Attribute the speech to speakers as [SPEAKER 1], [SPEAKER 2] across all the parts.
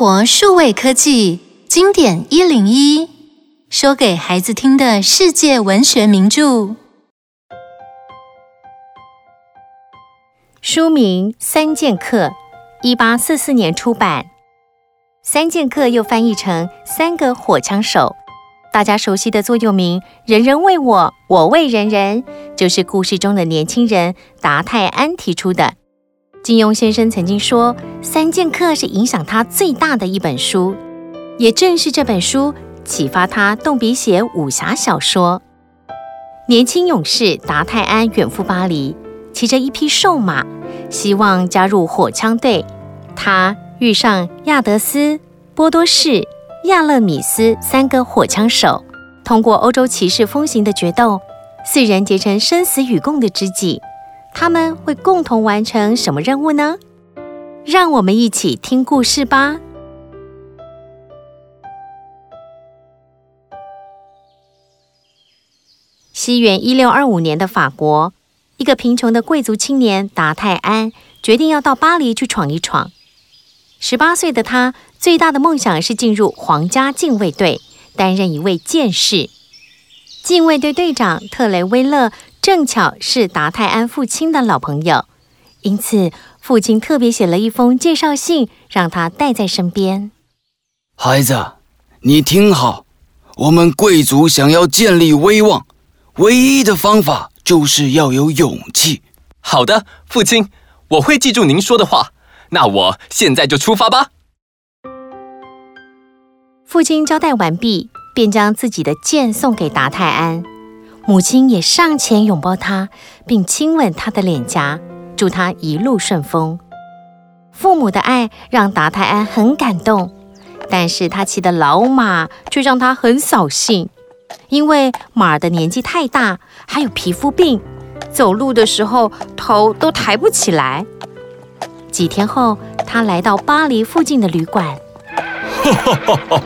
[SPEAKER 1] 活数位科技经典一零一，说给孩子听的世界文学名著。
[SPEAKER 2] 书名《三剑客》，一八四四年出版。《三剑客》又翻译成《三个火枪手》。大家熟悉的座右铭“人人为我，我为人人”，就是故事中的年轻人达泰安提出的。金庸先生曾经说，《三剑客》是影响他最大的一本书，也正是这本书启发他动笔写武侠小说。年轻勇士达泰安远赴巴黎，骑着一匹瘦马，希望加入火枪队。他遇上亚德斯、波多士、亚勒米斯三个火枪手，通过欧洲骑士风行的决斗，四人结成生死与共的知己。他们会共同完成什么任务呢？让我们一起听故事吧。西元一六二五年的法国，一个贫穷的贵族青年达泰安决定要到巴黎去闯一闯。十八岁的他，最大的梦想是进入皇家禁卫队，担任一位剑士。禁卫队队长特雷威勒。正巧是达泰安父亲的老朋友，因此父亲特别写了一封介绍信，让他带在身边。
[SPEAKER 3] 孩子，你听好，我们贵族想要建立威望，唯一的方法就是要有勇气。
[SPEAKER 4] 好的，父亲，我会记住您说的话。那我现在就出发吧。
[SPEAKER 2] 父亲交代完毕，便将自己的剑送给达泰安。母亲也上前拥抱他，并亲吻他的脸颊，祝他一路顺风。父母的爱让达泰安很感动，但是他骑的老马却让他很扫兴，因为马儿的年纪太大，还有皮肤病，走路的时候头都抬不起来。几天后，他来到巴黎附近的旅馆。
[SPEAKER 3] 哈哈哈哈！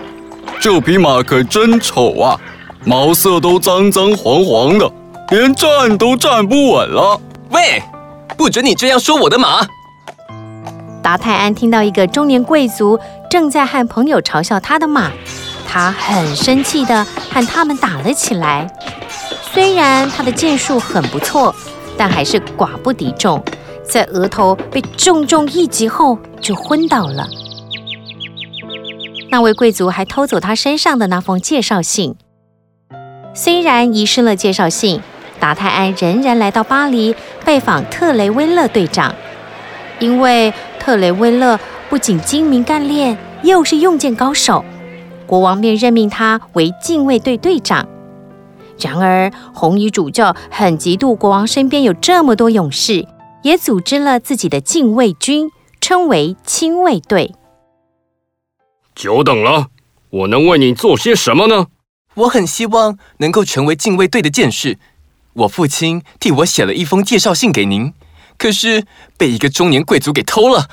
[SPEAKER 3] 这匹马可真丑啊！毛色都脏脏黄黄的，连站都站不稳了。
[SPEAKER 4] 喂，不准你这样说我的马！
[SPEAKER 2] 达泰安听到一个中年贵族正在和朋友嘲笑他的马，他很生气的和他们打了起来。虽然他的剑术很不错，但还是寡不敌众，在额头被重重一击后就昏倒了。那位贵族还偷走他身上的那封介绍信。虽然遗失了介绍信，达泰安仍然来到巴黎拜访特雷威勒队长，因为特雷威勒不仅精明干练，又是用剑高手，国王便任命他为禁卫队队长。然而，红衣主教很嫉妒国王身边有这么多勇士，也组织了自己的禁卫军，称为亲卫队。
[SPEAKER 5] 久等了，我能为你做些什么呢？
[SPEAKER 4] 我很希望能够成为禁卫队的剑士。我父亲替我写了一封介绍信给您，可是被一个中年贵族给偷了。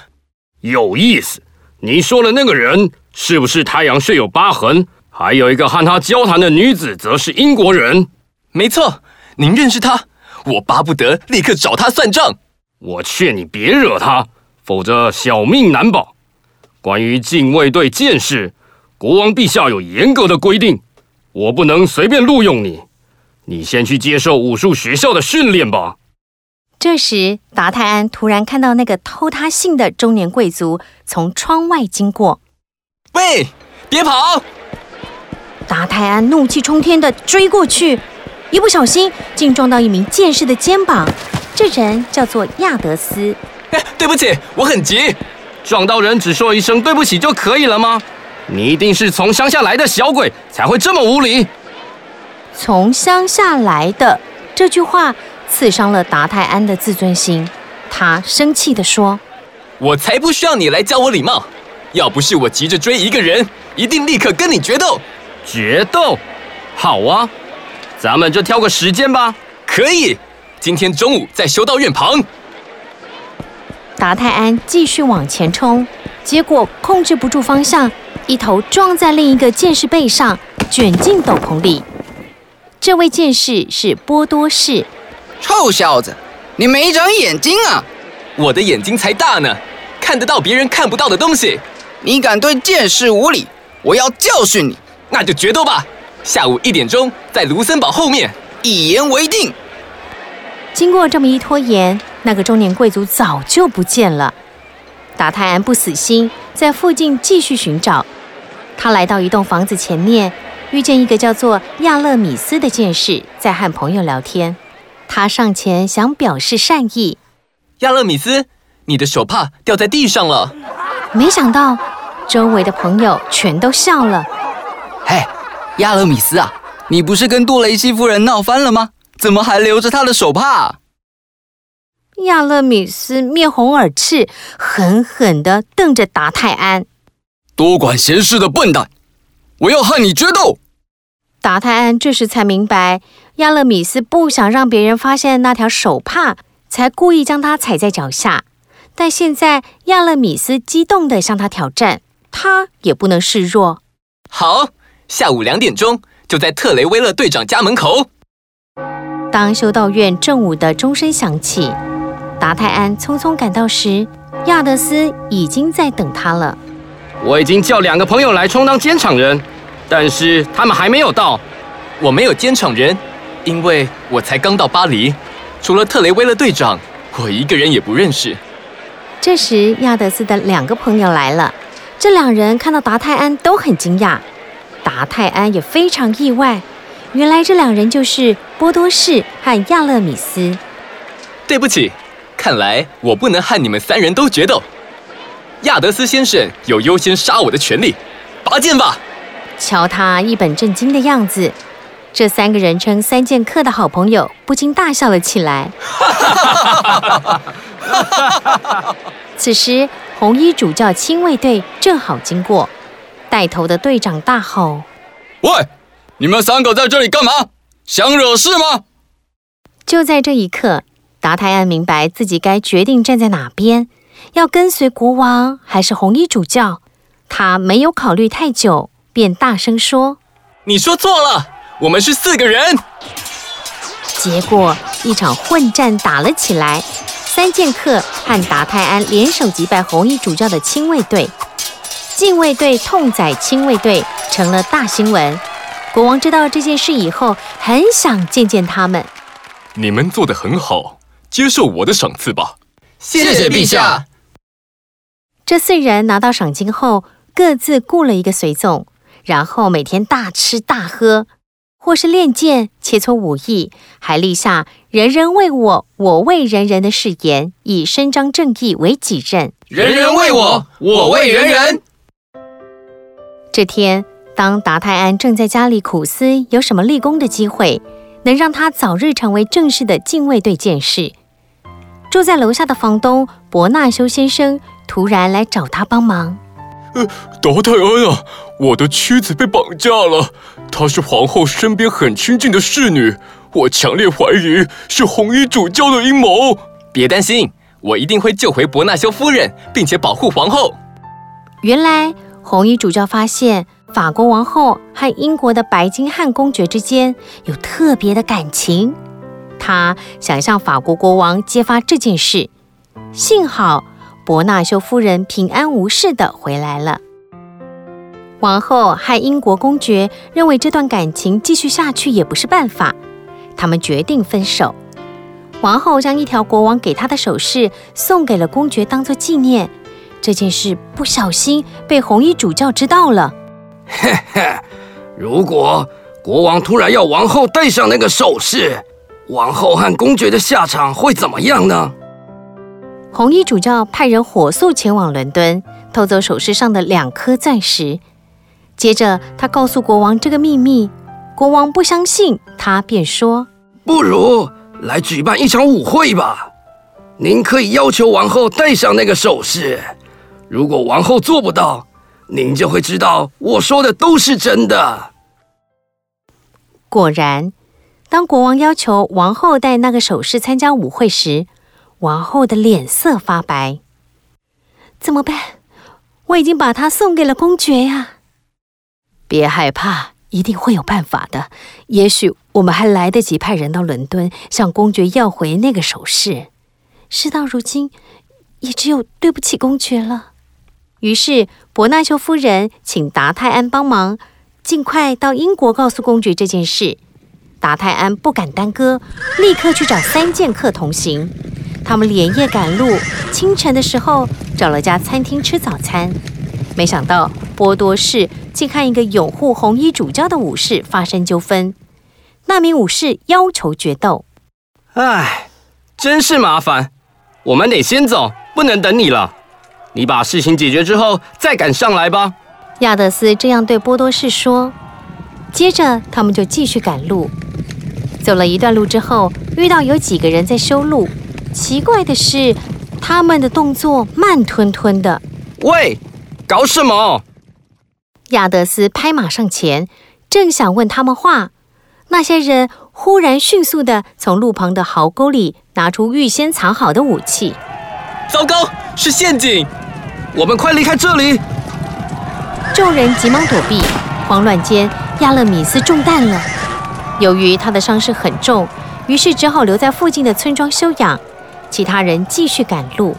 [SPEAKER 5] 有意思，你说的那个人是不是太阳穴有疤痕？还有一个和他交谈的女子，则是英国人。
[SPEAKER 4] 没错，您认识他？我巴不得立刻找他算账。
[SPEAKER 5] 我劝你别惹他，否则小命难保。关于禁卫队剑士，国王陛下有严格的规定。我不能随便录用你，你先去接受武术学校的训练吧。
[SPEAKER 2] 这时，达泰安突然看到那个偷他信的中年贵族从窗外经过。
[SPEAKER 4] 喂，别跑！
[SPEAKER 2] 达泰安怒气冲天地追过去，一不小心竟撞到一名剑士的肩膀。这人叫做亚德斯。
[SPEAKER 4] 哎，对不起，我很急。
[SPEAKER 5] 撞到人只说一声对不起就可以了吗？你一定是从乡下来的小鬼，才会这么无礼。
[SPEAKER 2] 从乡下来的这句话刺伤了达泰安的自尊心，他生气地说：“
[SPEAKER 4] 我才不需要你来教我礼貌。要不是我急着追一个人，一定立刻跟你决斗。
[SPEAKER 5] 决斗？好啊，咱们就挑个时间吧。
[SPEAKER 4] 可以，今天中午在修道院旁。”
[SPEAKER 2] 达泰安继续往前冲，结果控制不住方向。一头撞在另一个剑士背上，卷进斗篷里。这位剑士是波多士。
[SPEAKER 6] 臭小子，你没长眼睛啊！
[SPEAKER 4] 我的眼睛才大呢，看得到别人看不到的东西。
[SPEAKER 6] 你敢对剑士无礼，我要教训你。
[SPEAKER 4] 那就决斗吧，下午一点钟在卢森堡后面，
[SPEAKER 6] 一言为定。
[SPEAKER 2] 经过这么一拖延，那个中年贵族早就不见了。达泰安不死心，在附近继续寻找。他来到一栋房子前面，遇见一个叫做亚勒米斯的剑士在和朋友聊天。他上前想表示善意：“
[SPEAKER 4] 亚勒米斯，你的手帕掉在地上了。”
[SPEAKER 2] 没想到周围的朋友全都笑了。
[SPEAKER 3] “嘿，亚勒米斯啊，你不是跟杜雷西夫人闹翻了吗？怎么还留着她的手帕？”
[SPEAKER 2] 亚勒米斯面红耳赤，狠狠地瞪着达泰安。
[SPEAKER 3] 多管闲事的笨蛋！我要和你决斗！
[SPEAKER 2] 达泰安这时才明白，亚勒米斯不想让别人发现那条手帕，才故意将它踩在脚下。但现在亚勒米斯激动地向他挑战，他也不能示弱。
[SPEAKER 4] 好，下午两点钟就在特雷威勒队长家门口。
[SPEAKER 2] 当修道院正午的钟声响起，达泰安匆匆赶到时，亚德斯已经在等他了。
[SPEAKER 5] 我已经叫两个朋友来充当监场人，但是他们还没有到。
[SPEAKER 4] 我没有监场人，因为我才刚到巴黎，除了特雷威勒队长，我一个人也不认识。
[SPEAKER 2] 这时，亚德斯的两个朋友来了，这两人看到达泰安都很惊讶，达泰安也非常意外，原来这两人就是波多士和亚勒米斯。
[SPEAKER 4] 对不起，看来我不能和你们三人都决斗。亚德斯先生有优先杀我的权利，拔剑吧！
[SPEAKER 2] 瞧他一本正经的样子，这三个人称三剑客的好朋友不禁大笑了起来。此时，红衣主教亲卫队正好经过，带头的队长大吼：“
[SPEAKER 3] 喂，你们三个在这里干嘛？想惹事吗？”
[SPEAKER 2] 就在这一刻，达泰安明白自己该决定站在哪边。要跟随国王还是红衣主教？他没有考虑太久，便大声说：“
[SPEAKER 4] 你说错了，我们是四个人。”
[SPEAKER 2] 结果一场混战打了起来，三剑客和达泰安联手击败红衣主教的亲卫队，禁卫队痛宰亲卫队成了大新闻。国王知道这件事以后，很想见见他们。
[SPEAKER 4] 你们做得很好，接受我的赏赐吧。
[SPEAKER 6] 谢谢陛下。
[SPEAKER 2] 这四人拿到赏金后，各自雇了一个随从，然后每天大吃大喝，或是练剑、切磋武艺，还立下“人人为我，我为人人”的誓言，以伸张正义为己任。
[SPEAKER 6] 人人为我，我为人人。
[SPEAKER 2] 这天，当达泰安正在家里苦思有什么立功的机会，能让他早日成为正式的禁卫队剑士，住在楼下的房东伯纳修先生。突然来找他帮忙。
[SPEAKER 7] 呃，达泰恩啊，我的妻子被绑架了，她是皇后身边很亲近的侍女，我强烈怀疑是红衣主教的阴谋。
[SPEAKER 4] 别担心，我一定会救回伯纳修夫人，并且保护皇后。
[SPEAKER 2] 原来红衣主教发现法国王后和英国的白金汉公爵之间有特别的感情，他想向法国国王揭发这件事，幸好。伯纳修夫人平安无事地回来了。王后和英国公爵认为这段感情继续下去也不是办法，他们决定分手。王后将一条国王给她的首饰送给了公爵，当做纪念。这件事不小心被红衣主教知道了。
[SPEAKER 8] 嘿嘿，如果国王突然要王后戴上那个首饰，王后和公爵的下场会怎么样呢？
[SPEAKER 2] 红衣主教派人火速前往伦敦，偷走首饰上的两颗钻石。接着，他告诉国王这个秘密。国王不相信，他便说：“
[SPEAKER 8] 不如来举办一场舞会吧。您可以要求王后戴上那个首饰。如果王后做不到，您就会知道我说的都是真的。”
[SPEAKER 2] 果然，当国王要求王后戴那个首饰参加舞会时，王后的脸色发白，怎么办？我已经把它送给了公爵呀！别害怕，一定会有办法的。也许我们还来得及派人到伦敦向公爵要回那个首饰。事到如今，也只有对不起公爵了。于是伯纳修夫人请达泰安帮忙，尽快到英国告诉公爵这件事。达泰安不敢耽搁，立刻去找三剑客同行。他们连夜赶路，清晨的时候找了家餐厅吃早餐。没想到波多士竟和一个拥护红衣主教的武士发生纠纷。那名武士要求决斗。
[SPEAKER 5] 唉，真是麻烦，我们得先走，不能等你了。你把事情解决之后再赶上来吧。
[SPEAKER 2] 亚德斯这样对波多士说。接着他们就继续赶路。走了一段路之后，遇到有几个人在修路。奇怪的是，他们的动作慢吞吞的。
[SPEAKER 5] 喂，搞什么？
[SPEAKER 2] 亚德斯拍马上前，正想问他们话，那些人忽然迅速的从路旁的壕沟里拿出预先藏好的武器。
[SPEAKER 4] 糟糕，是陷阱！
[SPEAKER 8] 我们快离开这里！
[SPEAKER 2] 众人急忙躲避，慌乱间，亚勒米斯中弹了。由于他的伤势很重，于是只好留在附近的村庄休养。其他人继续赶路，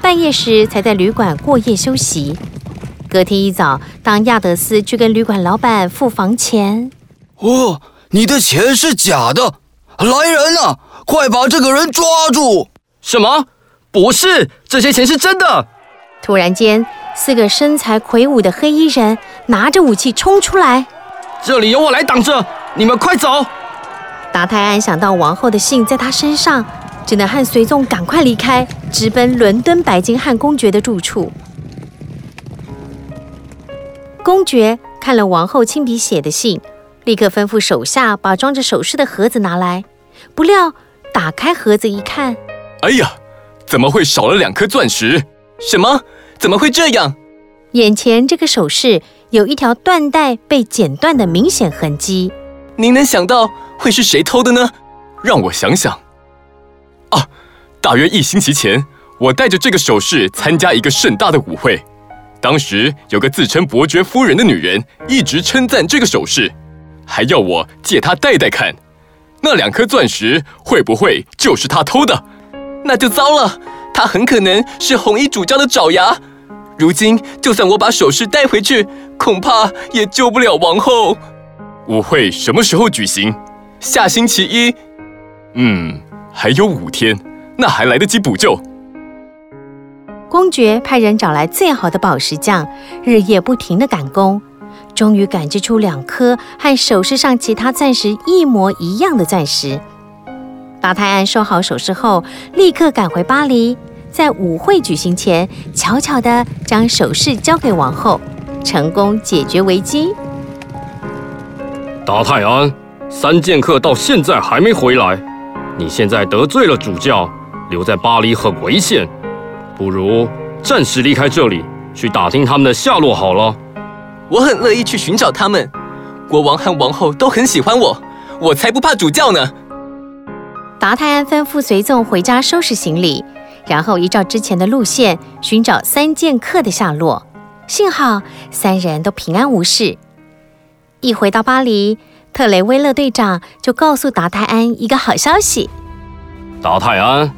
[SPEAKER 2] 半夜时才在旅馆过夜休息。隔天一早，当亚德斯去跟旅馆老板付房钱，
[SPEAKER 3] 哦，你的钱是假的！来人啊，快把这个人抓住！
[SPEAKER 5] 什么？不是，这些钱是真的。
[SPEAKER 2] 突然间，四个身材魁梧的黑衣人拿着武器冲出来，
[SPEAKER 5] 这里有我来挡着，你们快走！
[SPEAKER 2] 达泰安想到王后的信在他身上。只能和随从赶快离开，直奔伦敦白金汉公爵的住处。公爵看了王后亲笔写的信，立刻吩咐手下把装着首饰的盒子拿来。不料打开盒子一看，
[SPEAKER 7] 哎呀，怎么会少了两颗钻石？
[SPEAKER 4] 什么？怎么会这样？
[SPEAKER 2] 眼前这个首饰有一条缎带被剪断的明显痕迹。
[SPEAKER 4] 您能想到会是谁偷的呢？
[SPEAKER 7] 让我想想。啊，大约一星期前，我带着这个首饰参加一个盛大的舞会。当时有个自称伯爵夫人的女人一直称赞这个首饰，还要我借她戴戴看。那两颗钻石会不会就是她偷的？
[SPEAKER 4] 那就糟了，她很可能是红衣主教的爪牙。如今就算我把首饰带回去，恐怕也救不了王后。
[SPEAKER 7] 舞会什么时候举行？
[SPEAKER 4] 下星期一。
[SPEAKER 7] 嗯。还有五天，那还来得及补救。
[SPEAKER 2] 公爵派人找来最好的宝石匠，日夜不停地赶工，终于赶制出两颗和首饰上其他钻石一模一样的钻石。达泰安收好首饰后，立刻赶回巴黎，在舞会举行前，悄悄地将首饰交给王后，成功解决危机。
[SPEAKER 5] 达泰安，三剑客到现在还没回来。你现在得罪了主教，留在巴黎很危险，不如暂时离开这里，去打听他们的下落好了。
[SPEAKER 4] 我很乐意去寻找他们，国王和王后都很喜欢我，我才不怕主教呢。
[SPEAKER 2] 达泰安吩咐随从回家收拾行李，然后依照之前的路线寻找三剑客的下落。幸好三人都平安无事。一回到巴黎。特雷威勒队长就告诉达泰安一个好消息：
[SPEAKER 5] 达泰安，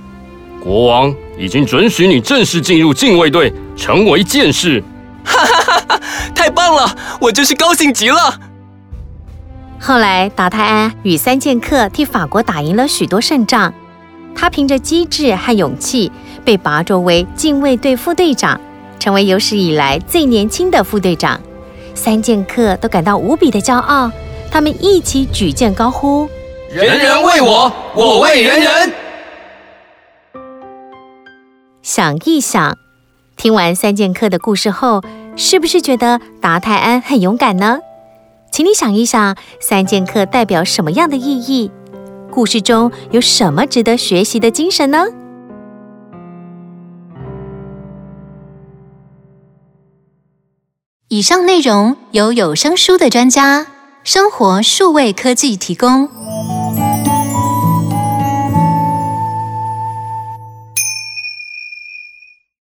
[SPEAKER 5] 国王已经准许你正式进入禁卫队，成为剑士。
[SPEAKER 4] 哈哈哈哈！太棒了，我真是高兴极了。
[SPEAKER 2] 后来，达泰安与三剑客替法国打赢了许多胜仗，他凭着机智和勇气被拔擢为禁卫队副队长，成为有史以来最年轻的副队长。三剑客都感到无比的骄傲。他们一起举剑高呼：“
[SPEAKER 6] 人人为我，我为人人。”
[SPEAKER 2] 想一想，听完三剑客的故事后，是不是觉得达泰安很勇敢呢？请你想一想，三剑客代表什么样的意义？故事中有什么值得学习的精神呢？
[SPEAKER 1] 以上内容由有声书的专家。生活数位科技提供。